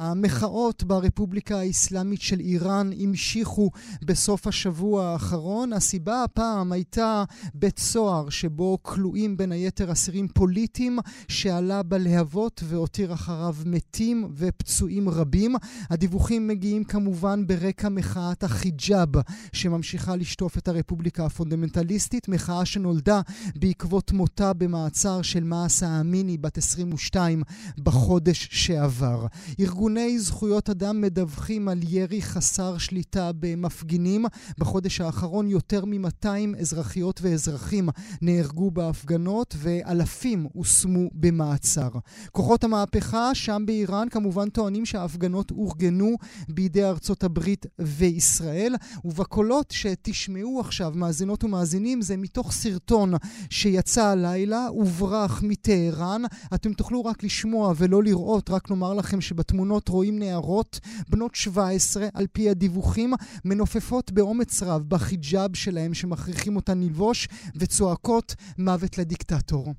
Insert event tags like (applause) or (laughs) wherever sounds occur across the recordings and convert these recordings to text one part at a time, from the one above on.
המחאות ברפובליקה האסלאמית של איראן המשיכו בסוף השבוע האחרון. הסיבה הפעם הייתה בית סוהר שבו כלואים בין היתר אסירים פוליטיים שעלה בלהבות והותיר אחריו מתים ופצועים רבים. הדיווחים מגיעים כמובן ברקע מחאת החיג'אב שממשיכה לשטוף את הרפובליקה הפונדמנטליסטית, מחאה שנולדה בעקבות מותה במעצר של מאסה אמיני בת 22 בחודש שעבר. ארגון ארגוני זכויות אדם מדווחים על ירי חסר שליטה במפגינים. בחודש האחרון יותר מ-200 אזרחיות ואזרחים נהרגו בהפגנות ואלפים הושמו במעצר. כוחות המהפכה שם באיראן כמובן טוענים שההפגנות אורגנו בידי ארצות הברית וישראל, ובקולות שתשמעו עכשיו, מאזינות ומאזינים, זה מתוך סרטון שיצא הלילה, הוברח מטהרן. אתם תוכלו רק לשמוע ולא לראות, רק נאמר לכם שבתמונות האחרונות רואים נערות בנות 17, על פי הדיווחים, מנופפות באומץ רב בחיג'אב שלהם שמכריחים אותן ללבוש, וצועקות מוות לדיקטטור.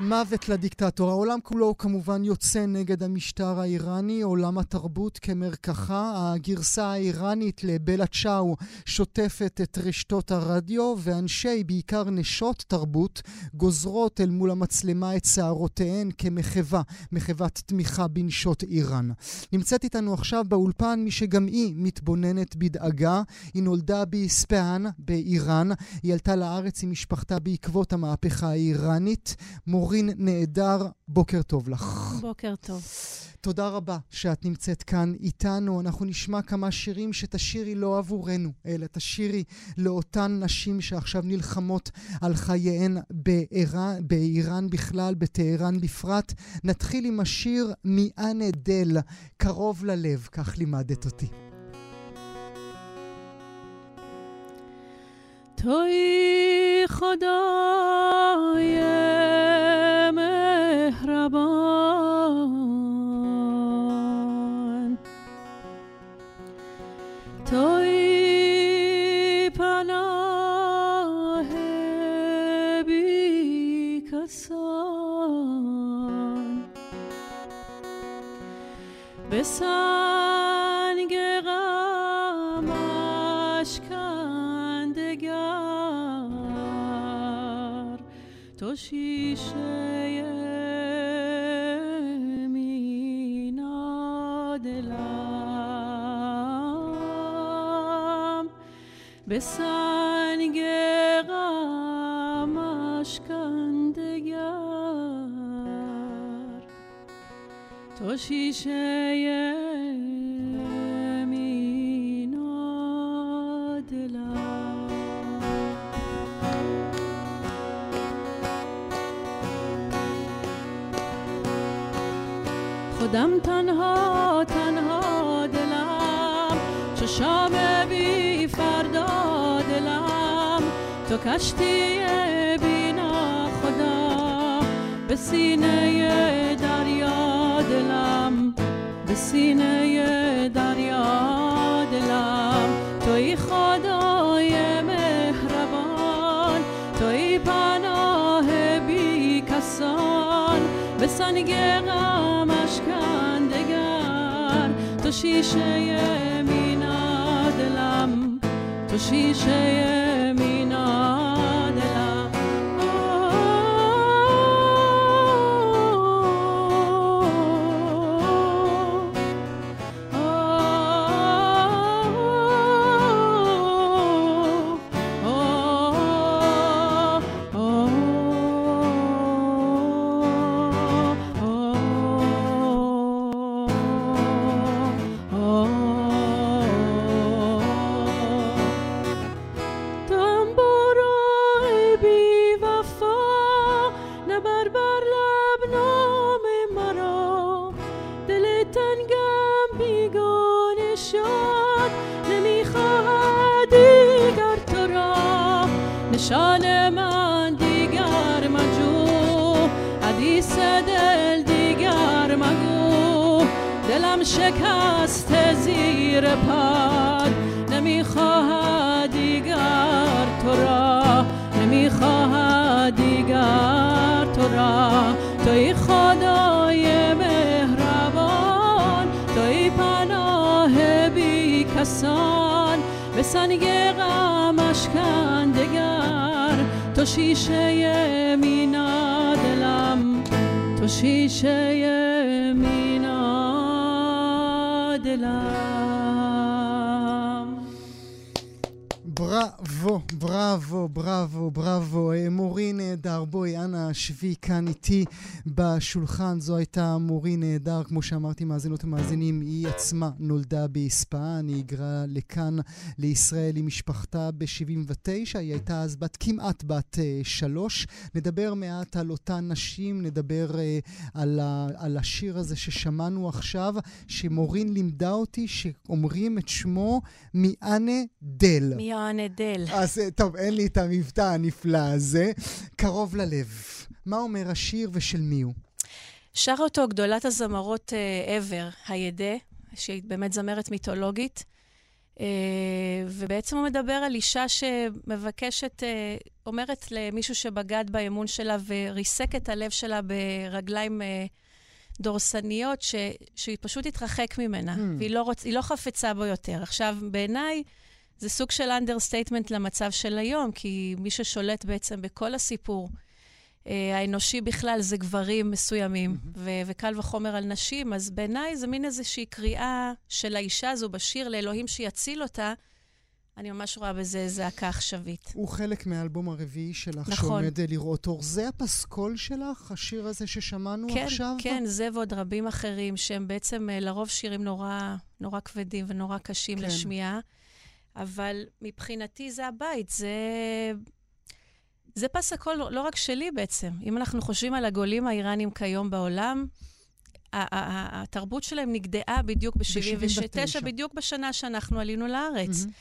מוות לדיקטטור. העולם כולו כמובן יוצא נגד המשטר האיראני, עולם התרבות כמרקחה. הגרסה האיראנית לבלה צ'או שוטפת את רשתות הרדיו, ואנשי, בעיקר נשות תרבות, גוזרות אל מול המצלמה את שערותיהן כמחווה, מחוות תמיכה בנשות איראן. נמצאת איתנו עכשיו באולפן מי שגם היא מתבוננת בדאגה. היא נולדה באספהאן באיראן. היא עלתה לארץ עם משפחתה בעקבות המהפכה האיראנית. מור אורין נהדר, בוקר טוב לך. בוקר טוב. תודה רבה שאת נמצאת כאן איתנו. אנחנו נשמע כמה שירים שתשירי לא עבורנו, אלא תשירי לאותן נשים שעכשיו נלחמות על חייהן באיראן, באיראן בכלל, בטהרן בפרט. נתחיל עם השיר מאנה דל, קרוב ללב, כך לימדת אותי. توی خدای شبان توی پناه بی کسان به سنگ غم اشکندگر تو شیشه به سنگ غمش کندگر تو شیشه خودم تنها تنها دلم. چشام تو کشتی بینا خدا به سینه دریا دلم به سینه دریا دلم. توی خدای مهربان توی پناه بی کسان. به سنگ تو شیشه مینا دلم تو شیشه دلم شکست زیر پاد نمی‌خواهد دیگر تو را. نمی‌خواهد دیگر تو را. توی خدای مهربان توی پناه بی کسان. به سنگ غمش کندگر تو شیشه مینا دلم. تو شیشه مینا love. בראבו, בראבו, בראבו, בראבו. מורי נהדר, בואי, אנא, שבי כאן איתי בשולחן. זו הייתה מורי נהדר, כמו שאמרתי, מאזינות ומאזינים. היא עצמה נולדה באספהאן, היא היגרה לכאן, לישראל, עם משפחתה ב-79. היא הייתה אז בת, כמעט בת אה, שלוש. נדבר מעט על אותן נשים, נדבר אה, על, ה, על השיר הזה ששמענו עכשיו, שמורין לימדה אותי, שאומרים את שמו מאנה דל. מיואנה דל. אז אה, טוב, אין לי את המבטא הנפלא הזה. קרוב ללב. מה אומר השיר ושל מי הוא? שר אותו גדולת הזמרות אה, ever, הידה, שהיא באמת זמרת מיתולוגית. אה, ובעצם הוא מדבר על אישה שמבקשת, אה, אומרת למישהו שבגד באמון שלה וריסק את הלב שלה ברגליים אה, דורסניות, ש, שהיא פשוט תתרחק ממנה, הממ. והיא לא, רוצ, לא חפצה בו יותר. עכשיו, בעיניי, זה סוג של understatement למצב של היום, כי מי ששולט בעצם בכל הסיפור אה, האנושי בכלל זה גברים מסוימים, ו- וקל וחומר על נשים, אז בעיניי זה מין איזושהי קריאה של האישה הזו בשיר לאלוהים שיציל אותה. אני ממש רואה בזה זעקה עכשווית. הוא חלק מהאלבום הרביעי שלך, נכון. שעומד אה, לראות אור. זה הפסקול שלך, השיר הזה ששמענו כן, עכשיו? כן, זה ועוד רבים אחרים, שהם בעצם אה, לרוב שירים נורא, נורא כבדים ונורא קשים כן. כן. לשמיעה. אבל מבחינתי זה הבית, זה... זה פס הכל לא, רק שלי בעצם. אם אנחנו חושבים על הגולים האיראנים כיום בעולם, התרבות שלהם נגדעה בדיוק ב-79, ב-79. בדיוק בשנה שאנחנו עלינו לארץ. מהמם.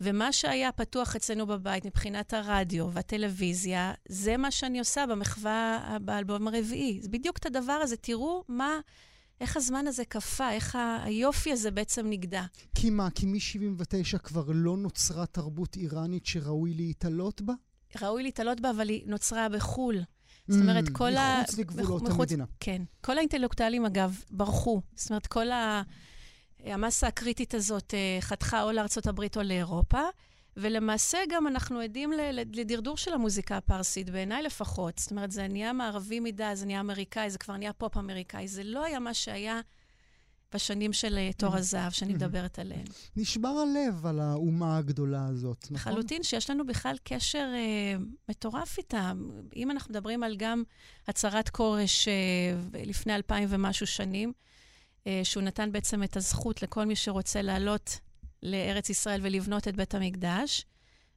ומה שהיה פתוח אצלנו בבית מבחינת הרדיו והטלוויזיה, זה מה שאני עושה במחווה, באלבום הרביעי. זה בדיוק את הדבר הזה. תראו מה, איך הזמן הזה קפא, איך ה- היופי הזה בעצם נגדע. כי מה, כי מ-79 כבר לא נוצרה תרבות איראנית שראוי להתעלות בה? ראוי להתעלות בה, אבל היא נוצרה בחו"ל. זאת אומרת, Mm, כל ה... מחוץ לגבולות מחוץ- המדינה. כן. כל האינטלקטואלים, אגב, ברחו. זאת אומרת, כל ה... המסה הקריטית הזאת אה, חתכה או לארצות הברית או לאירופה, ולמעשה גם אנחנו עדים לדרדור של המוזיקה הפרסית, בעיניי לפחות. זאת אומרת, זה נהיה מערבי מדי, זה נהיה אמריקאי, זה כבר נהיה פופ אמריקאי. זה לא היה מה שהיה בשנים של אה, תור הזהב, שאני מדברת עליהן. נשבר הלב על האומה הגדולה הזאת, נכון? לחלוטין, שיש לנו בכלל קשר אה, מטורף איתם. אם אנחנו מדברים על גם הצהרת כורש אה, לפני אלפיים ומשהו שנים, אה, שהוא נתן בעצם את הזכות לכל מי שרוצה לעלות לארץ ישראל ולבנות את בית המקדש,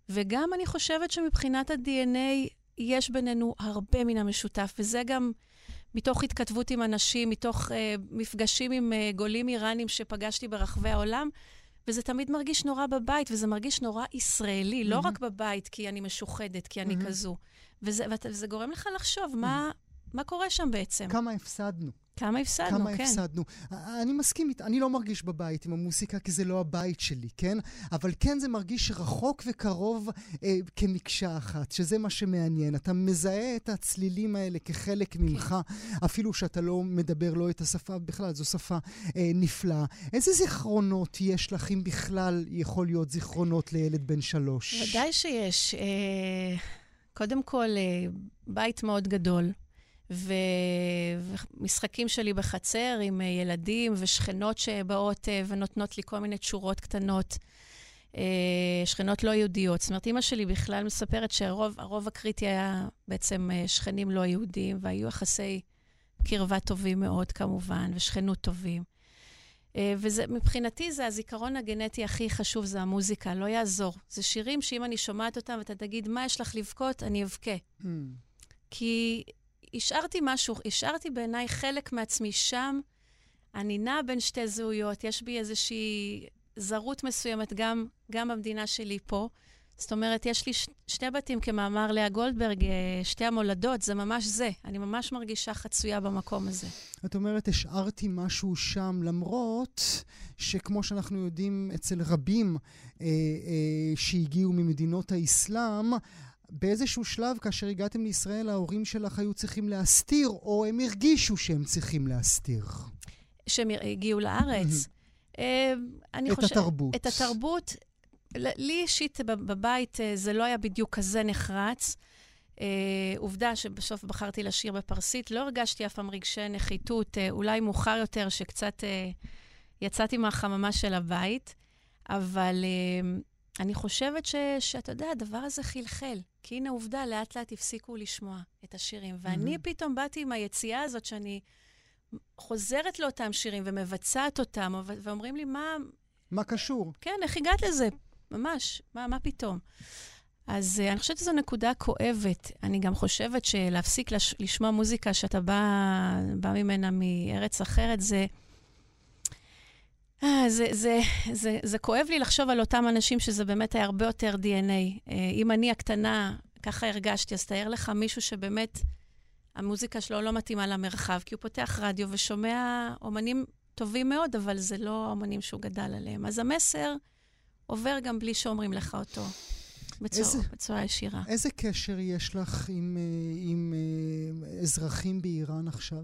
וגם אני חושבת שמבחינת ה-DNA יש בינינו הרבה מן המשותף, וזה גם מתוך התכתבות עם אנשים, מתוך אה, מפגשים עם אה, גולים איראנים שפגשתי ברחבי העולם. וזה תמיד מרגיש נורא בבית, וזה מרגיש נורא ישראלי, לא מהמם. רק בבית כי אני משוחדת, כי אני מהמם. כזו. וזה, וזה גורם לך לחשוב, מה, מה קורה שם בעצם? כמה הפסדנו. כמה הפסדנו, כמה כן. הפסדנו. אני מסכים, אני לא מרגיש בבית עם המוסיקה כי זה לא הבית שלי, כן? אבל כן זה מרגיש רחוק וקרוב אה, כמקשה אחת, שזה מה שמעניין. אתה מזהה את הצלילים האלה כחלק ממך, אפילו שאתה לא מדבר לא את השפה, בכלל זו שפה אה, נפלאה. איזה זיכרונות יש לך, אם בכלל יכול להיות זיכרונות לילד בן שלוש? ודאי שיש. אה, קודם כל, אה, בית מאוד גדול, ו... ומשחקים שלי בחצר עם אה, ילדים ושכנות שבאות אה, ונותנות לי כל מיני תשורות קטנות. אה, שכנות לא יהודיות. זאת אומרת, אימא שלי בכלל מספרת שהרוב הקריטי היה בעצם שכנים לא יהודים, והיו יחסי קרבה טובים מאוד כמובן, ושכנות טובים. אה, וזה, מבחינתי זה הזיכרון הגנטי הכי חשוב, זה המוזיקה, לא יעזור. זה שירים שאם אני שומעת אותם ואתה תגיד, מה יש לך לבכות? אני אבכה. Hmm. כי השארתי משהו, השארתי בעיניי חלק מעצמי שם. אני נעה בין שתי זהויות, יש בי איזושהי זרות מסוימת גם, גם במדינה שלי פה. זאת אומרת, יש לי ש- שתי בתים כמאמר לאה גולדברג, אה, שתי המולדות, זה ממש זה. אני ממש מרגישה חצויה במקום הזה. את אומרת, השארתי משהו שם, למרות שכמו שאנחנו יודעים אצל רבים אה, אה, שהגיעו ממדינות האסלאם, באיזשהו שלב, כאשר הגעתם לישראל, ההורים שלך היו צריכים להסתיר, או הם הרגישו שהם צריכים להסתיר. שהם הגיעו לארץ. אה, אני את חושבת... התרבות. את התרבות. לי אישית בב- בבית אה, זה לא היה בדיוק כזה נחרץ. אה, עובדה שבסוף בחרתי לשיר בפרסית, לא הרגשתי אף פעם רגשי נחיתות, אה, אולי מאוחר יותר, שקצת אה, יצאתי מהחממה של הבית, אבל אה, אני חושבת ש, שאתה יודע, הדבר הזה חלחל. כי הנה עובדה, לאט לאט הפסיקו לשמוע את השירים. ואני מהמם. פתאום באתי עם היציאה הזאת שאני חוזרת לאותם שירים ומבצעת אותם, ואומרים לי, מה, מה קשור? כן, איך הגעת לזה? ממש, מה, מה פתאום? אז uh, אני חושבת שזו נקודה כואבת. אני גם חושבת שלהפסיק לש, לשמוע מוזיקה שאתה בא, בא ממנה מארץ אחרת, זה... אה, זה, זה, זה, זה כואב לי לחשוב על אותם אנשים שזה באמת היה הרבה יותר DNA. Uh, אם אני הקטנה, ככה הרגשתי, אז תאר לך מישהו שבאמת המוזיקה שלו לא מתאימה למרחב, כי הוא פותח רדיו ושומע אומנים טובים מאוד, אבל זה לא האומנים שהוא גדל עליהם. אז המסר עובר גם בלי שאומרים לך אותו, בצורה, איזה- בצורה ישירה. איזה קשר יש לך עם, אה, עם אה, אזרחים באיראן עכשיו?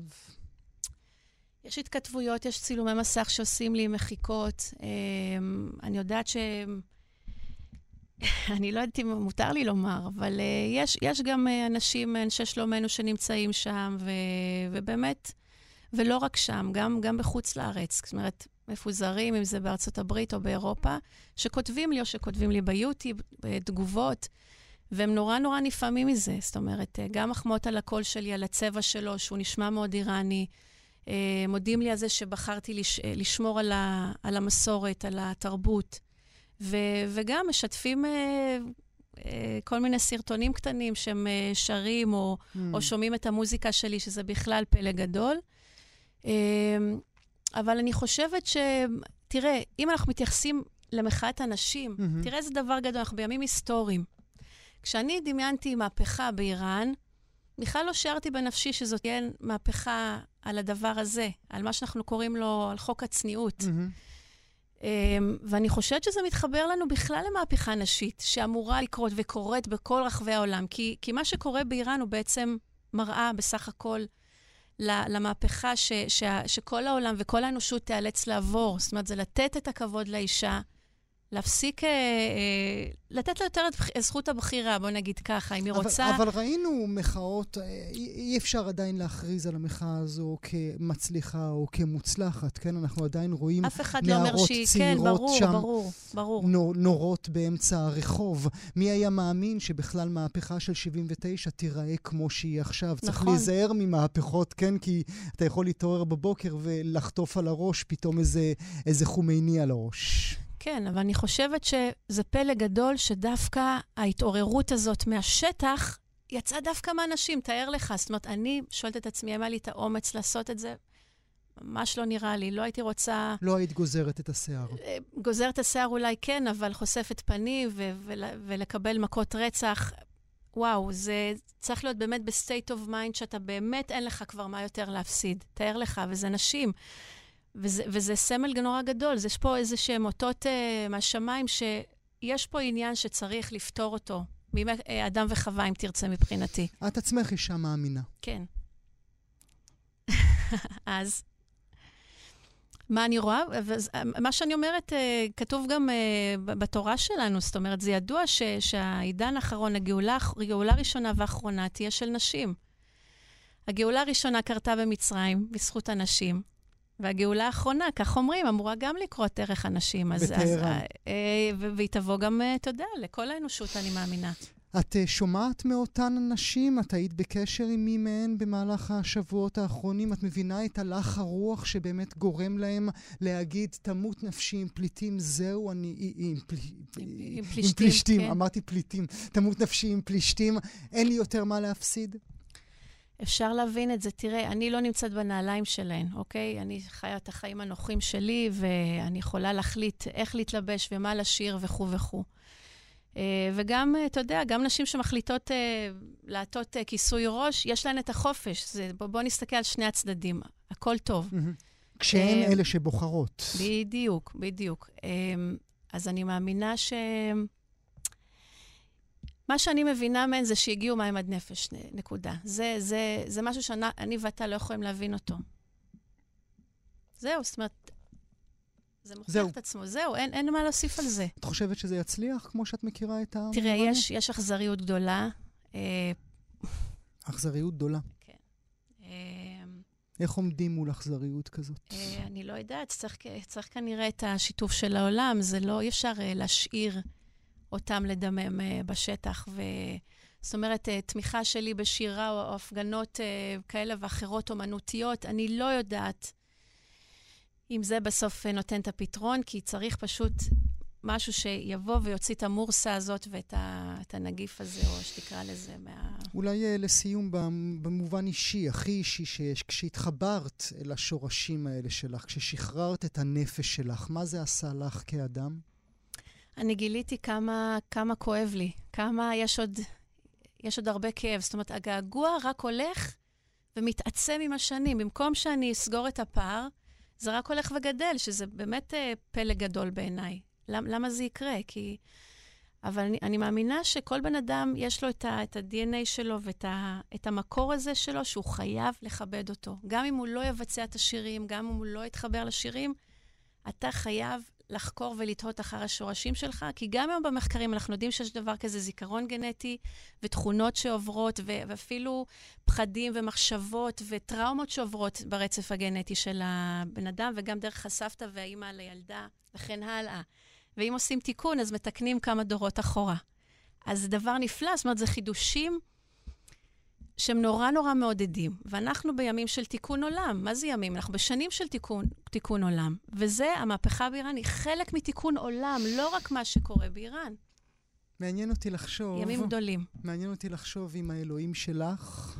יש התכתבויות, יש צילומי מסך שעושים לי מחיקות. אמ, אני יודעת ש... (laughs) אני לא יודעת אם מותר לי לומר, אבל אה, יש, יש גם אה, אנשים, אנשי שלומנו שנמצאים שם, ו, ובאמת, ולא רק שם, גם, גם בחוץ לארץ. זאת אומרת, מפוזרים, אם זה בארצות הברית או באירופה, שכותבים לי או שכותבים לי ביוטיוב אה, תגובות, והם נורא נורא נפעמים מזה. זאת אומרת, גם מחמאות על הקול שלי, על הצבע שלו, שהוא נשמע מאוד איראני. אה, מודים לי על זה שבחרתי לש, אה, לשמור על, ה, על המסורת, על התרבות, ו, וגם משתפים אה, אה, כל מיני סרטונים קטנים שהם אה, שרים או, Mm. או שומעים את המוזיקה שלי, שזה בכלל פלא גדול. אה, אבל אני חושבת ש... תראה, אם אנחנו מתייחסים למחאת הנשים, מהמם. תראה איזה דבר גדול, אנחנו בימים היסטוריים. כשאני דמיינתי מהפכה באיראן, בכלל לא שיערתי בנפשי שזאת תהיה מהפכה על הדבר הזה, על מה שאנחנו קוראים לו, על חוק הצניעות. אמ, ואני חושבת שזה מתחבר לנו בכלל למהפכה נשית, שאמורה לקרות וקורית בכל רחבי העולם. כי, כי מה שקורה באיראן הוא בעצם מראה בסך הכל למהפכה ש, ש, שכל העולם וכל האנושות תיאלץ לעבור. זאת אומרת, זה לתת את הכבוד לאישה, להפסיק, אה, אה, לתת לה יותר את זכות הבחירה, בוא נגיד ככה, אם היא אבל, רוצה... אבל ראינו מחאות, אה, אי, אי אפשר עדיין להכריז על המחאה הזו כמצליחה או כמוצלחת, כן? אנחנו עדיין רואים אף אחד לא אומר נערות שהיא... כן, צעירות ברור, שם ברור, ברור. נו- נורות באמצע הרחוב. מי היה מאמין שבכלל מהפכה של 79 תיראה כמו שהיא עכשיו? צריך נכון. להיזהר ממהפכות, כן? כי אתה יכול להתעורר בבוקר ולחטוף על הראש פתאום איזה, איזה חומייני על הראש. כן, אבל אני חושבת שזה פלא גדול שדווקא ההתעוררות הזאת מהשטח יצאה דווקא מהנשים, תאר לך. זאת אומרת, אני שואלת את עצמי, אם היה לי את האומץ לעשות את זה, ממש לא נראה לי. לא הייתי רוצה... לא היית גוזרת את השיער. אה, גוזרת את השיער אולי כן, אבל חושפת פנים ו- ול- ולקבל מכות רצח. וואו, זה צריך להיות באמת ב-state of mind, שאתה באמת אין לך כבר מה יותר להפסיד. תאר לך, וזה נשים. וזה, וזה סמל נורא גדול. יש פה איזה שהם אותות uh, מהשמיים, שיש פה עניין שצריך לפתור אותו. מימי אה, אדם וחווה, אם תרצה, מבחינתי. את עצמך אישה מאמינה. כן. (laughs) אז מה אני רואה? מה שאני אומרת, אה, כתוב גם אה, בתורה שלנו, זאת אומרת, זה ידוע ש, שהעידן האחרון, הגאולה הראשונה והאחרונה תהיה של נשים. הגאולה הראשונה קרתה במצרים, בזכות הנשים, והגאולה האחרונה, כך אומרים, אמורה גם לקרות דרך הנשים. אז, אז, בטהרן. אה, אה, והיא תבוא גם, אה, אתה יודע, לכל האנושות, אני מאמינה. את uh, שומעת מאותן נשים? את היית בקשר עם מי מהן במהלך השבועות האחרונים? את מבינה את הלך הרוח שבאמת גורם להם להגיד, תמות נפשי עם פליטים, זהו, אני... עם, עם, פל... עם- עם עם פלישתים, פלישתים, כן. אמרתי פליטים. תמות נפשי עם פלישתים, אין לי יותר מה להפסיד? אפשר להבין את זה. תראה, אני לא נמצאת בנעליים שלהן, אוקיי? אני חיה את החיים הנוחים שלי, ואני יכולה להחליט איך להתלבש ומה לשיר וכו' וכו'. אה, וגם, אתה יודע, גם נשים שמחליטות לעטות כיסוי ראש, יש להן את החופש. זה, בוא, בוא נסתכל על שני הצדדים, הכל טוב. כשהן אלה שבוחרות. בדיוק, בדיוק. אז אני מאמינה ש... מה שאני מבינה מהן זה שהגיעו מים עד נפש, נקודה. זה, זה, זה משהו שאני ואתה לא יכולים להבין אותו. זהו, זאת אומרת, זה מוכיח זהו. את עצמו. זהו, אין, אין מה להוסיף על זה. את חושבת שזה יצליח, כמו שאת מכירה את ה... תראה, יש, יש אכזריות גדולה. אה, אכזריות גדולה. כן. אה, איך עומדים מול אכזריות כזאת? אה, אני לא יודעת, צריך, צריך כנראה את השיתוף של העולם. זה לא, אי אפשר להשאיר אותם לדמם בשטח. ו... זאת אומרת, תמיכה שלי בשירה או הפגנות כאלה ואחרות אומנותיות, אני לא יודעת אם זה בסוף נותן את הפתרון, כי צריך פשוט משהו שיבוא ויוציא את המורסה הזאת ואת ה, הנגיף הזה, או שתקרא לזה מה... אולי אה, לסיום, במובן אישי, הכי אישי שיש, כשהתחברת אל השורשים האלה שלך, כששחררת את הנפש שלך, מה זה עשה לך כאדם? אני גיליתי כמה, כמה כואב לי, כמה יש עוד, יש עוד הרבה כאב. זאת אומרת, הגעגוע רק הולך ומתעצם עם השנים. במקום שאני אסגור את הפער, זה רק הולך וגדל, שזה באמת uh, פלא גדול בעיניי. למ, למה זה יקרה? כי... אבל אני, אני מאמינה שכל בן אדם, יש לו את, ה, את ה-DNA שלו ואת ה, את המקור הזה שלו, שהוא חייב לכבד אותו. גם אם הוא לא יבצע את השירים, גם אם הוא לא יתחבר לשירים, אתה חייב לחקור ולתהות אחר השורשים שלך, כי גם היום במחקרים אנחנו יודעים שיש דבר כזה זיכרון גנטי ותכונות שעוברות, ואפילו פחדים ומחשבות וטראומות שעוברות ברצף הגנטי של הבן אדם, וגם דרך הסבתא והאימא לילדה, וכן הלאה. ואם עושים תיקון, אז מתקנים כמה דורות אחורה. אז זה דבר נפלא, זאת אומרת, זה חידושים שהם נורא נורא מעודדים. ואנחנו בימים של תיקון עולם. מה זה ימים? אנחנו בשנים של תיקון, תיקון עולם. וזה, המהפכה באיראן היא חלק מתיקון עולם, לא רק מה שקורה באיראן. מעניין אותי לחשוב... ימים גדולים. מעניין אותי לחשוב אם האלוהים שלך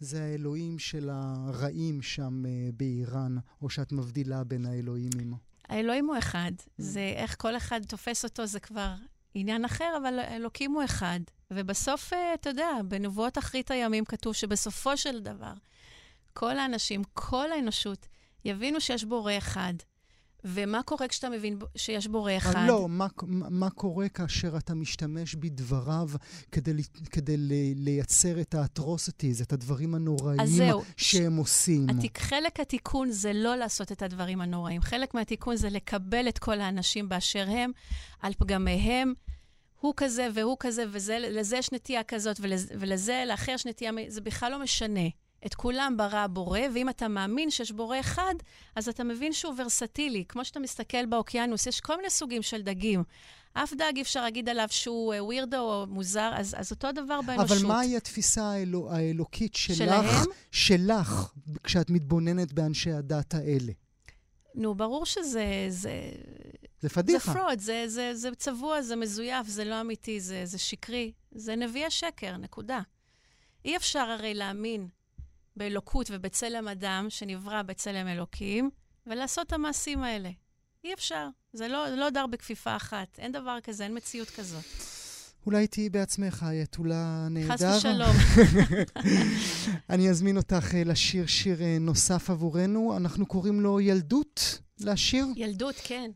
זה האלוהים של הרעים שם uh, באיראן, או שאת מבדילה בין האלוהים עמו. האלוהים הוא אחד. Mm. זה איך כל אחד תופס אותו, זה כבר עניין אחר, אבל אלוקים הוא אחד. ובסוף, אה, אתה יודע, בנבואות אחרית הימים כתוב שבסופו של דבר, כל האנשים, כל האנושות, יבינו שיש בורא אחד. ומה קורה כשאתה מבין שיש בורא אחד? לא, מה, מה קורה כאשר אתה משתמש בדבריו כדי, כדי לייצר את האטרוסיטיז, את הדברים הנוראים שהם ש... עושים? התיק, חלק התיקון זה לא לעשות את הדברים הנוראים. חלק מהתיקון זה לקבל את כל האנשים באשר הם, על פגמיהם, הוא כזה והוא כזה, ולזה יש נטייה כזאת, ולזה, ולזה לאחר יש נטייה, זה בכלל לא משנה. את כולם ברא הבורא, ואם אתה מאמין שיש בורא אחד, אז אתה מבין שהוא ורסטילי. כמו שאתה מסתכל באוקיינוס, יש כל מיני סוגים של דגים. אף דג אי אפשר להגיד עליו שהוא ווירדו אה, או מוזר, אז, אז אותו דבר באנושות. אבל מהי התפיסה האלו, האלוקית שלך, שלהם? שלך, כשאת מתבוננת באנשי הדת האלה? נו, ברור שזה... זה... זה פדיחה. זה פרוד, זה, זה, זה צבוע, זה מזויף, זה לא אמיתי, זה, זה שקרי. זה נביא השקר, נקודה. אי אפשר הרי להאמין באלוקות ובצלם אדם שנברא בצלם אלוקים, ולעשות את המעשים האלה. אי אפשר. זה לא, לא דר בכפיפה אחת. אין דבר כזה, אין מציאות כזאת. אולי תהיי בעצמך אייתולה נהדר. חס ושלום. (laughs) אני אזמין אותך אה, לשיר שיר אה, נוסף עבורנו. אנחנו קוראים לו ילדות, לשיר? ילדות, כן.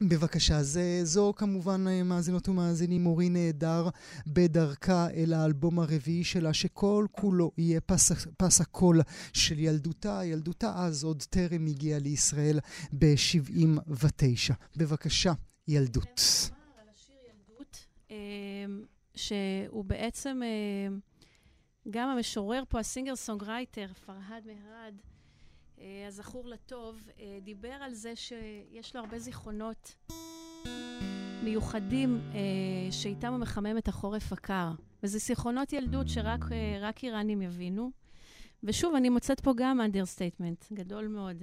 בבקשה, זה, זו כמובן אה, מאזינות ומאזינים מורי נהדר בדרכה אל האלבום הרביעי שלה, שכל כולו יהיה פס, פס הקול של ילדותה. ילדותה אז עוד טרם הגיעה לישראל ב-79. בבקשה, ילדות. שהוא בעצם, אמ, גם המשורר פה, ה singer songwriter, פרהד מהרד, אה, הזכור לטוב, אה, דיבר על זה שיש לו הרבה זיכרונות מיוחדים אה, שאיתם הוא מחמם את החורף הקר. וזה זיכרונות ילדות שרק איראנים יבינו. ושוב, אני מוצאת פה גם understatement גדול מאוד.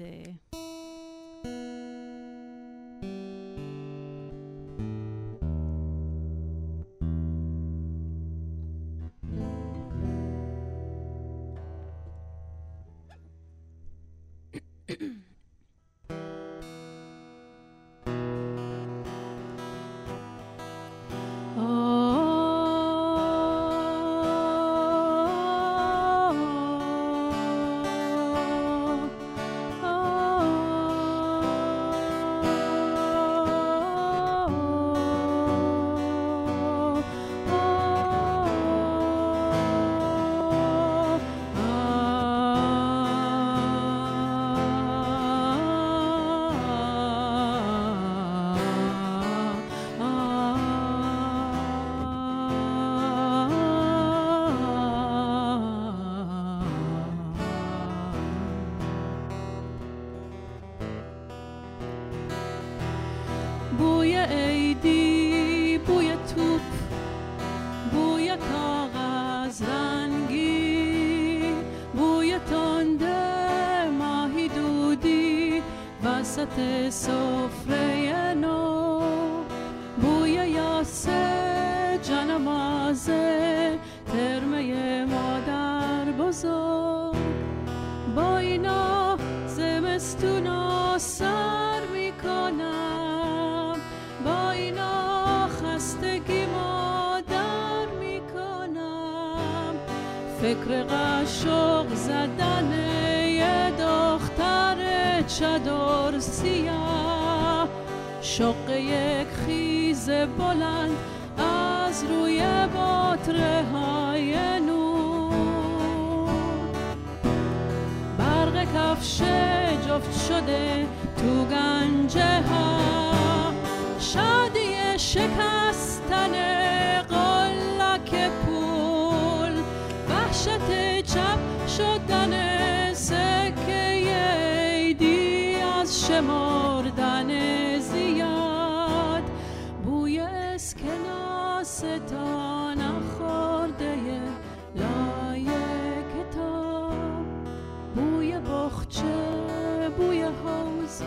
فکر قشق زدن یه دختر چادر سیاه. شق یک خیز بلند از روی بطره های نور. برق کفش جفت شده تو گنجه ها. شدن سکه ایدی از شمردن زیاد. بوی اسکناستان خورده لای کتاب. بوی بخچه بوی حوز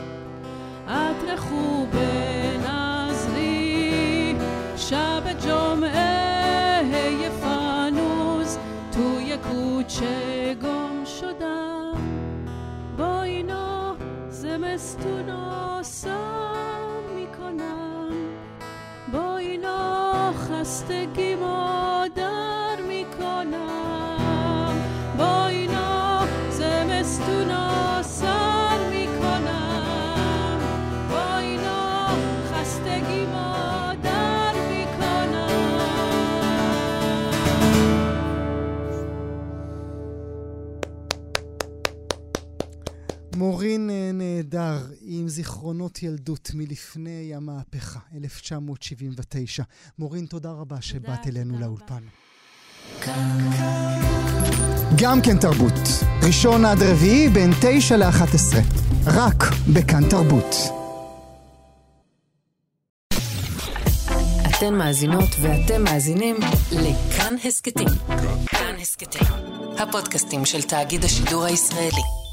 عطر خوب نظری. شب جمعه فانوز توی کوچه تو دستون آسان می‌کنم. با اینا خسته مادم זיכרונות ילדות מלפני המהפכה, 1979. מורין, תודה רבה שבאת תודה, אלינו תודה לאולפן. גם כן תרבות, ראשון עד רביעי בין 9 ל-11, רק בכאן תרבות. אתן מאזינות ואתם מאזינים לכאן הסכתים. כאן הסכתים, הפודקאסטים של תאגיד השידור הישראלי.